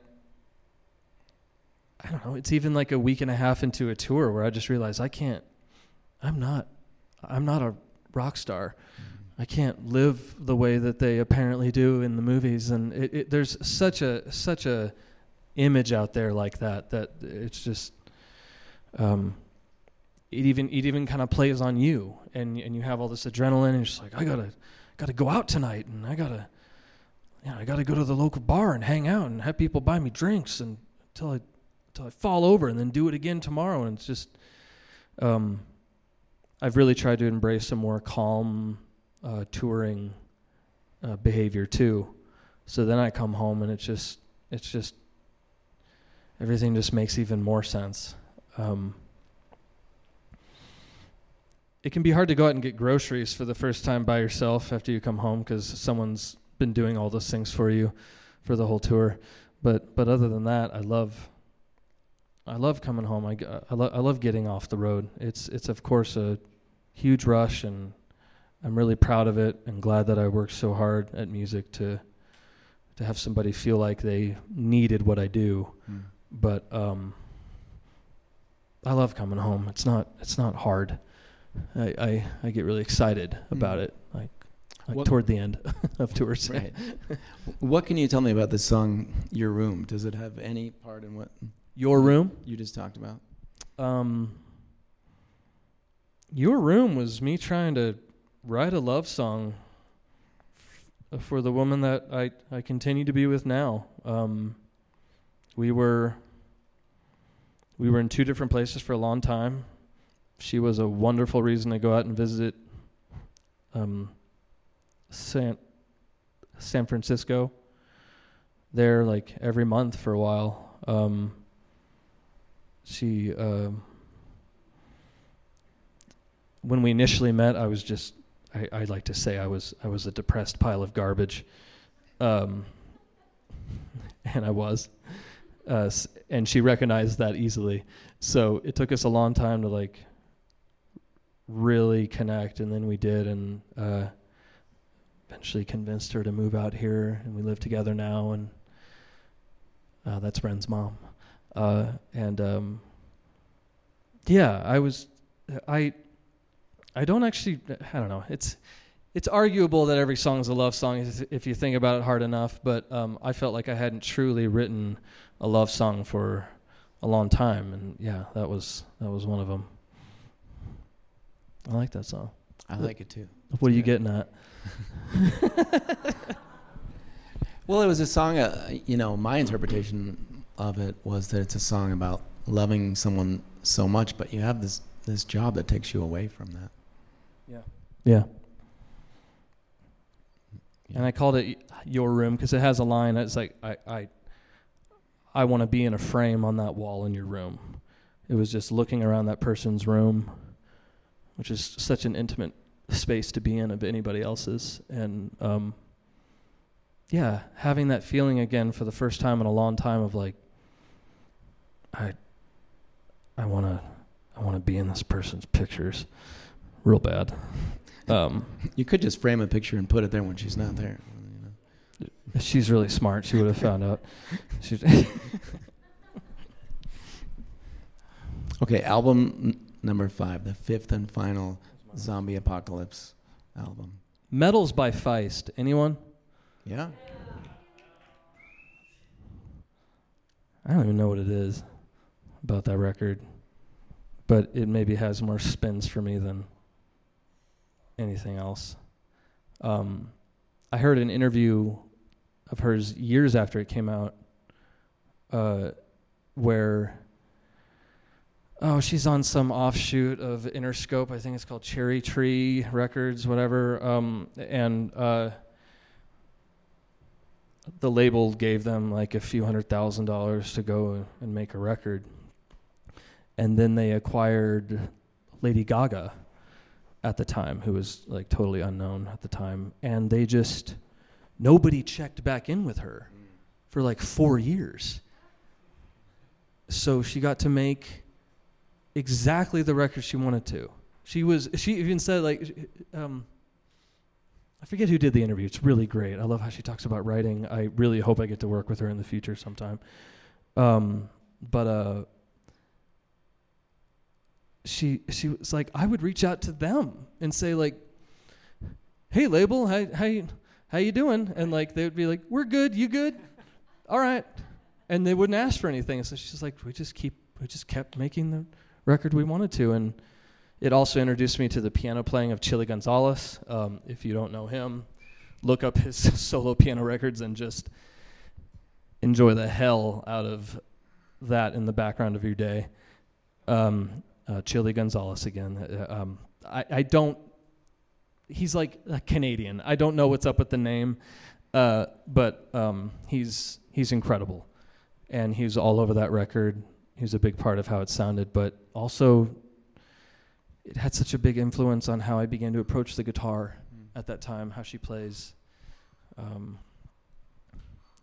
I don't know. It's even like a week and a half into a tour where I just realized I can't. I'm not. I'm not a rock star. I can't live the way that they apparently do in the movies, and it, it, there's such a such a image out there like that that it's just. Um, it even it even kind of plays on you, and and you have all this adrenaline, and you're just like, I gotta gotta go out tonight, and I gotta, yeah, I gotta go to the local bar and hang out and have people buy me drinks and until I until I fall over, and then do it again tomorrow, and it's just, um, I've really tried to embrace a more calm uh, touring uh, behavior too. So then I come home and it's just it's just everything just makes even more sense. Um, it can be hard to go out and get groceries for the first time by yourself after you come home because someone's been doing all those things for you for the whole tour. But but other than that, I love I love coming home. I, g- I, lo- I love getting off the road. It's it's of course a huge rush, and I'm really proud of it and glad that I worked so hard at music to to have somebody feel like they needed what I do. But um, I love coming home. It's not it's not hard. I I, I get really excited about Mm. it. Like like What- toward the end of tours. Right. what can you tell me about the song "Your Room"? Does it have any part in what Your room. you just talked about? Um, your room was me trying to write a love song f- for the woman that I I continue to be with now. Um, we were we were in two different places for a long time. She was a wonderful reason to go out and visit um, San San Francisco. There, like every month for a while. Um, she um when we initially met i was just I, I like to say i was i was a depressed pile of garbage um and i was uh, and she recognized that easily so it took us a long time to like really connect and then we did and uh eventually convinced her to move out here, and we live together now. And uh, that's Ren's mom. Uh, and um, yeah, I was, I, I don't actually, I don't know. It's, it's arguable that every song is a love song if you think about it hard enough. But um, I felt like I hadn't truly written a love song for a long time, and yeah, that was that was one of them. I like that song. I like it too. What are you getting at? Well, it was a song. Uh, you know, my interpretation of it was that it's a song about loving someone so much, but you have this this job that takes you away from that. Yeah. Yeah. And I called it your room because it has a line It's like I I I want to be in a frame on that wall in your room. It was just looking around that person's room, which is such an intimate space to be in of anybody else's, and um, yeah, having that feeling again for the first time in a long time of like, I, I want to, I want to be in this person's pictures, real bad. Um, you could just frame a picture and put it there when she's not there. She's really smart. She would have found out. okay, album n- number five, the fifth and final zombie apocalypse album. Metals by Feist. Anyone? Yeah. I don't even know what it is about that record, but it maybe has more spins for me than anything else. Um, I heard an interview of hers years after it came out, uh, where oh she's on some offshoot of Interscope. I think it's called Cherrytree Records, whatever. Um, and uh, the label gave them like a few hundred thousand dollars to go and make a record, and then they acquired Lady Gaga at the time, who was like totally unknown at the time, and they just nobody checked back in with her for like four years. So she got to make exactly the record she wanted to. She was. She even said like, um, I forget who did the interview. It's really great. I love how she talks about writing. I really hope I get to work with her in the future sometime. Um, but uh, she she was like, I would reach out to them and say like, Hey, label, how how you how you doing? And like they would be like, we're good, you good? All right. And they wouldn't ask for anything. So she's like, we just keep, we just kept making the record we wanted to. And it also introduced me to the piano playing of Chilly Gonzales. Um, if you don't know him, look up his solo piano records and just enjoy the hell out of that in the background of your day. Um, uh, Chilly Gonzales again. Uh, um, I, I don't he's like a Canadian. I don't know what's up with the name, uh, but um, he's he's incredible, and he's all over that record. He's a big part of how it sounded, but also it had such a big influence on how I began to approach the guitar mm. at that time, how she plays. Um,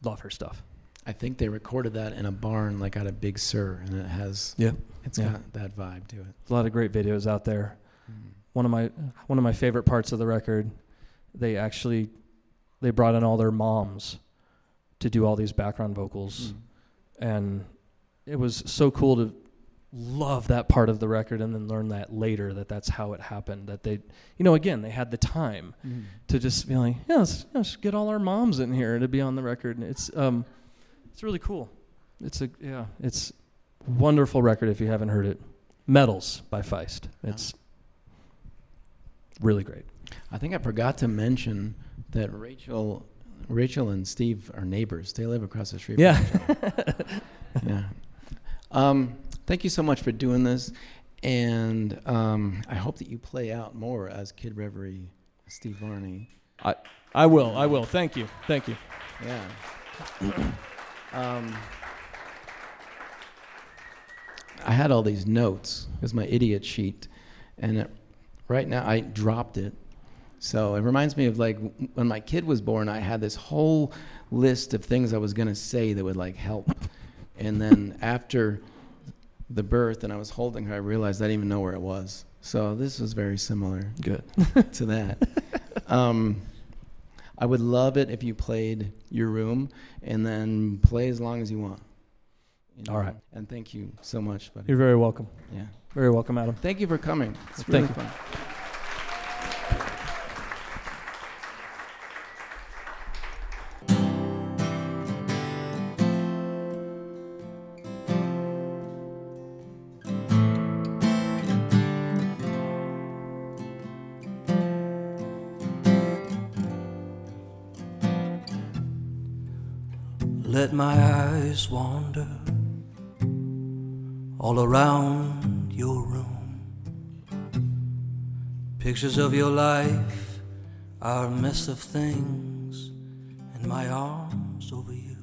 love her stuff. I think they recorded that in a barn, like at a Big Sur, and it has yeah, it's yeah. got that vibe to it. a lot of great videos out there. Mm one of my one of my favorite parts of the record, they actually they brought in all their moms to do all these background vocals, mm. and it was so cool to love that part of the record and then learn that later that that's how it happened that they you know again they had the time mm. to just be like yeah let's, let's, get all our moms in here to be on the record and it's um it's really cool it's a yeah it's wonderful record if you haven't heard it metals by feist it's really great. I think I forgot to mention that Rachel, Rachel and Steve are neighbors. They live across the street. Yeah. yeah. Um, thank you so much for doing this, and um, I hope that you play out more as Kid Reverie, Steve Varney. I, I will. I will. Thank you. Thank you. Yeah. um, I had all these notes. It was my idiot sheet, and it right now I dropped it. So it reminds me of like when my kid was born, I had this whole list of things I was going to say that would like help. and then after the birth and I was holding her, I realized I didn't even know where it was. So this was very similar Good. to that. Um, I would love it if you played your room and then play as long as you want. You All right. And thank you so much, buddy. You're very welcome. yeah. Very welcome, Adam. Thank you for coming. It's really you. fun. Let all around your room. Pictures of your life are a mess of things in my arms over you.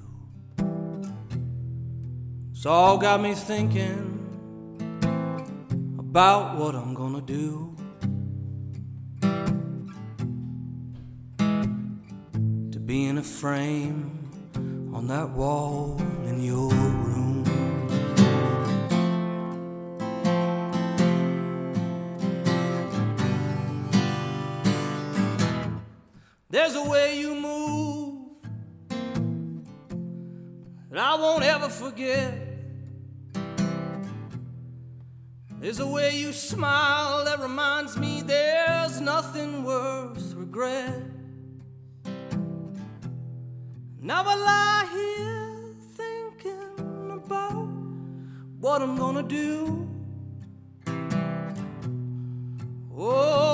It's all got me thinking about what I'm gonna do. To be in a frame on that wall in your There's a way you move that I won't ever forget. There's a way you smile that reminds me there's nothing worth regret. Now I lie here thinking about what I'm gonna do. Oh,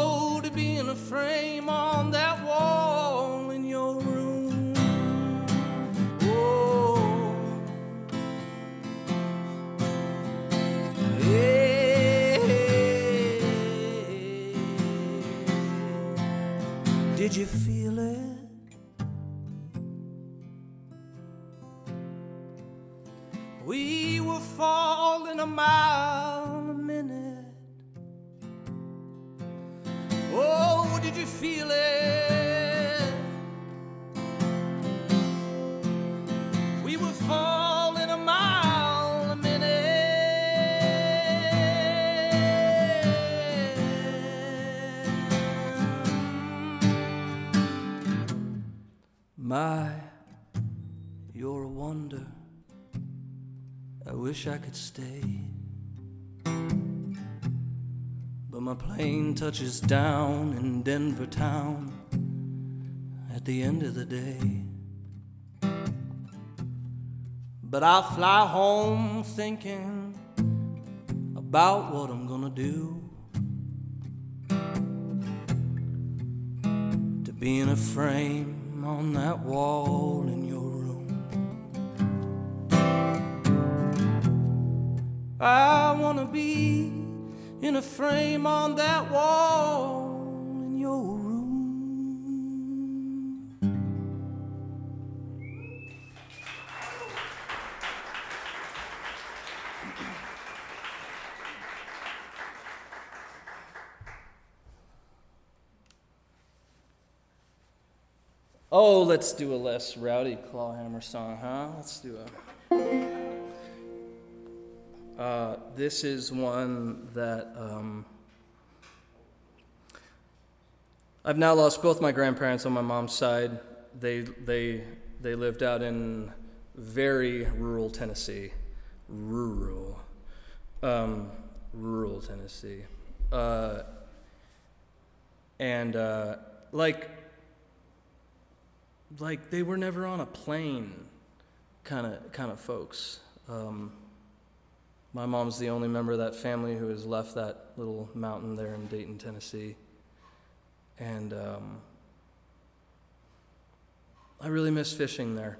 be in a frame on that wall in your room. Oh, yeah. Did you feel it? We were falling a mile feel it? We were falling a mile a minute. My, you're a wonder. I wish I could stay. But my plane touches down in Denver town at the end of the day. But I'll fly home thinking about what I'm gonna do. To be in a frame on that wall in your room. I wanna be in a frame on that wall in your room. Oh, let's do a less rowdy clawhammer song, huh? Let's do a. Uh, this is one that um, I've now lost both my grandparents on my mom's side. They they they lived out in very rural Tennessee, rural, um, rural Tennessee, uh, and uh, like like they were never on a plane, kind of kind of folks. Um, my mom's the only member of that family who has left that little mountain there in Dayton, Tennessee. And um, I really miss fishing there.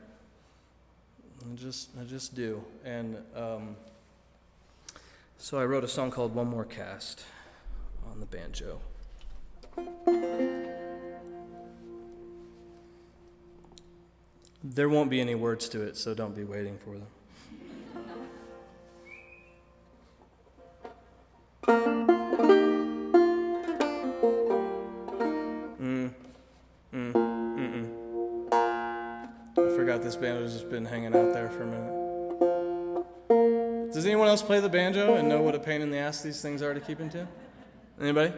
I just, I just do. And um, so I wrote a song called One More Cast on the banjo. There won't be any words to it, so don't be waiting for them. this banjo has just been hanging out there for a minute. Does anyone else play the banjo and know what a pain in the ass these things are to keep in tune? Anybody?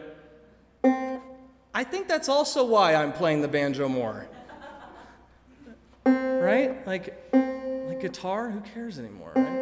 I think that's also why I'm playing the banjo more. Right? Like, like guitar, who cares anymore, right?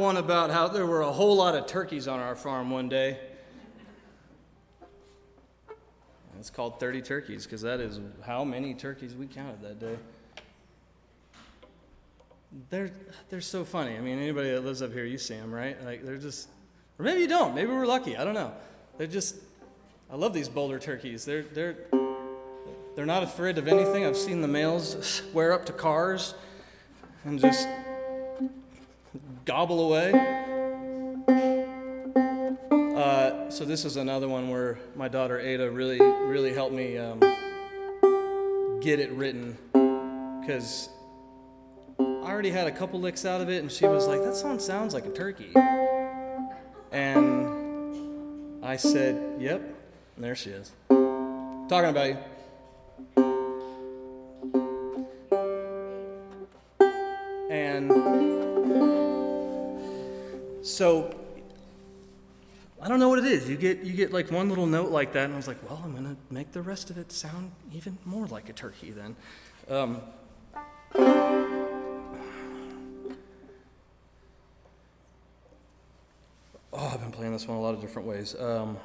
One about how there were a whole lot of turkeys on our farm one day. It's called 30 turkeys because that is how many turkeys we counted that day. They're, they're so funny. I mean, anybody that lives up here, you see them, right? Like, they're just, or maybe you don't. Maybe we're lucky. I don't know. They're just, I love these boulder turkeys. They're, they're, they're not afraid of anything. I've seen the males square up to cars and just gobble away. Uh, so this is another one where my daughter Ada really, really helped me um, get it written because I already had a couple licks out of it, and she was like, "That song sounds like a turkey," and I said, "Yep." And there she is, talking about you. So I don't know what it is. You get you get like one little note like that, and I was like, well, I'm gonna make the rest of it sound even more like a turkey then. Um, oh, I've been playing this one a lot of different ways. Um,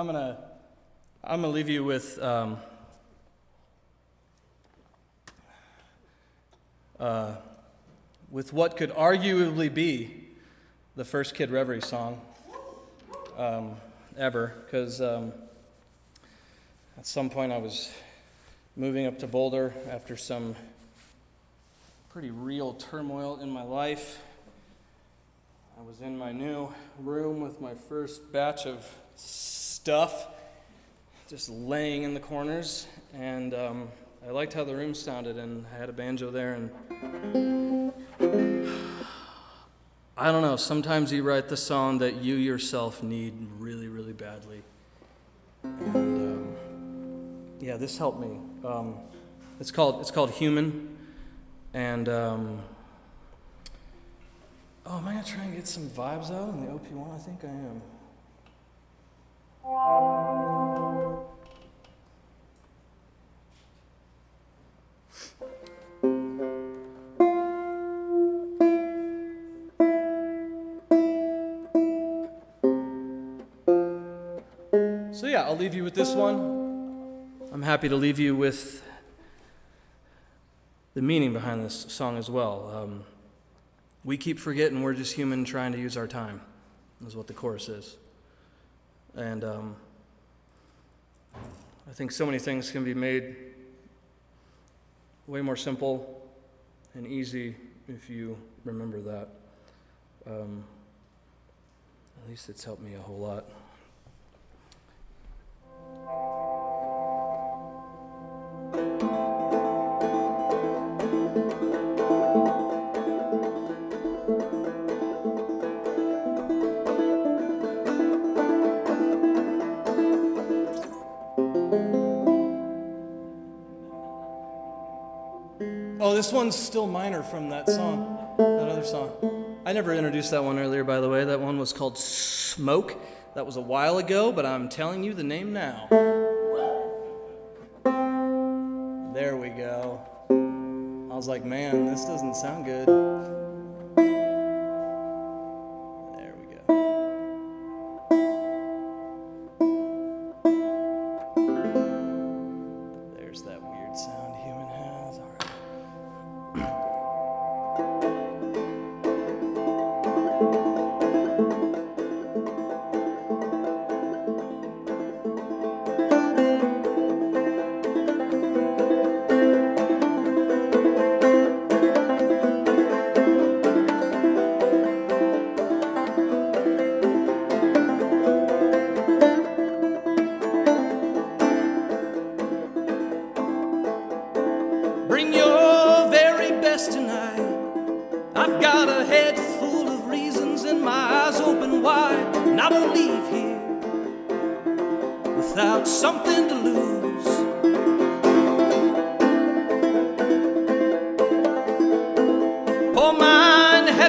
I'm gonna, I'm gonna, leave you with um, uh, with what could arguably be the first Kid Reverie song um, ever, because um, at some point I was moving up to Boulder after some pretty real turmoil in my life. I was in my new room with my first batch of stuff just laying in the corners, and um, I liked how the room sounded, and I had a banjo there, and I don't know, sometimes you write the song that you yourself need really, really badly. And um, yeah, this helped me. Um, it's, called, it's called Human. And, um, oh, am I to try and get some vibes out in the OP1? I think I am. So, yeah, I'll leave you with this one. I'm happy to leave you with the meaning behind this song as well. Um, we keep forgetting we're just human trying to use our time, is what the chorus is. And um, I think so many things can be made way more simple and easy if you remember that. Um, at least it's helped me a whole lot. One's still minor from that song, that other song. I never introduced that one earlier, by the way. That one was called Smoke. That was a while ago, but I'm telling you the name now. There we go. I was like, man, this doesn't sound good.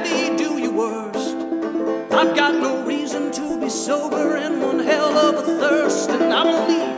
Heavy, do your worst. I've got no reason to be sober and one hell of a thirst. And I won't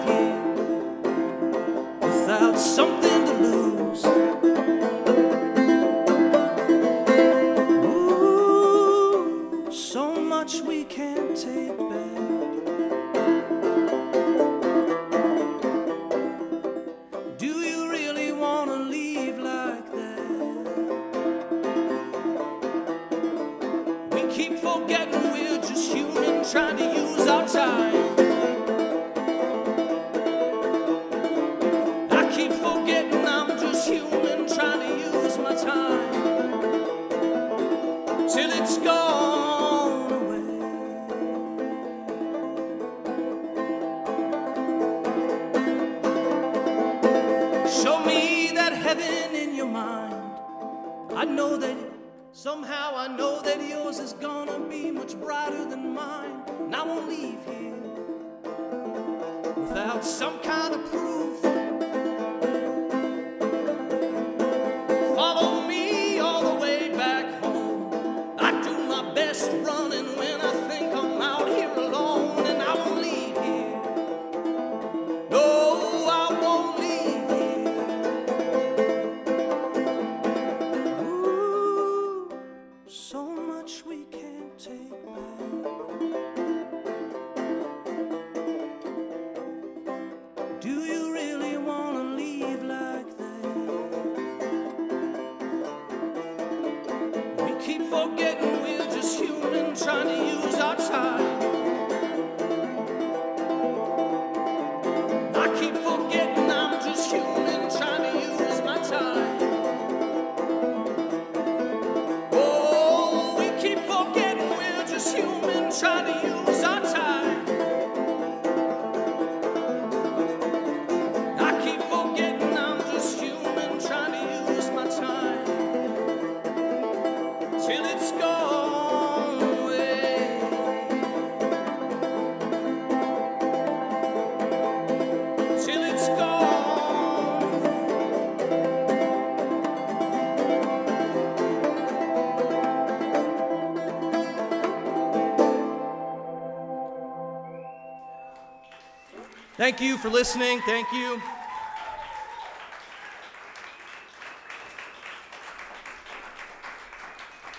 Thank you for listening. Thank you.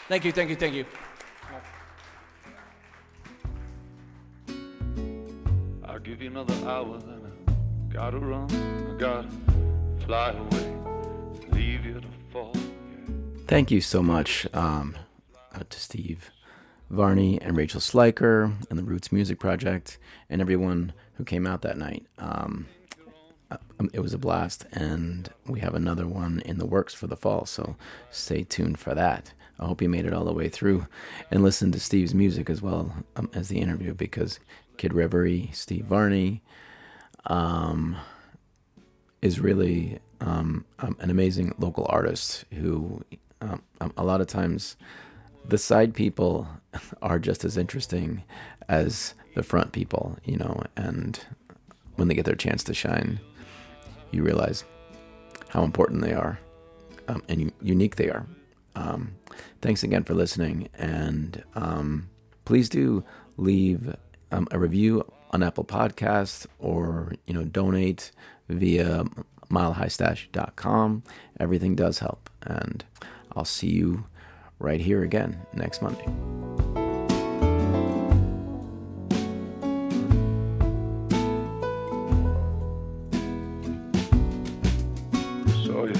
Thank you, thank you, thank you. I'll give you another hour, then I gotta run. I gotta fly away, leave you to fall. Thank you so much um, uh, to Steve Varney and Rachel Sliker and the Roots Music Project and everyone who came out that night. Um, uh, it was a blast, and we have another one in the works for the fall, so stay tuned for that. I hope you made it all the way through and listened to Steve's music as well um, as the interview because Kid Reverie, Steve Varney, um, is really um, um, an amazing local artist who um, um, a lot of times the side people are just as interesting as the front people, you know, and when they get their chance to shine, you realize how important they are. um, and unique they are. Um, thanks again for listening, and um, please do leave um, a review on Apple Podcasts or you know donate via milehighstash.com. Everything does help, and I'll see you right here again next Monday. So you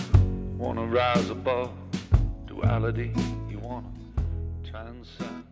wanna rise above duality, you wanna transcend.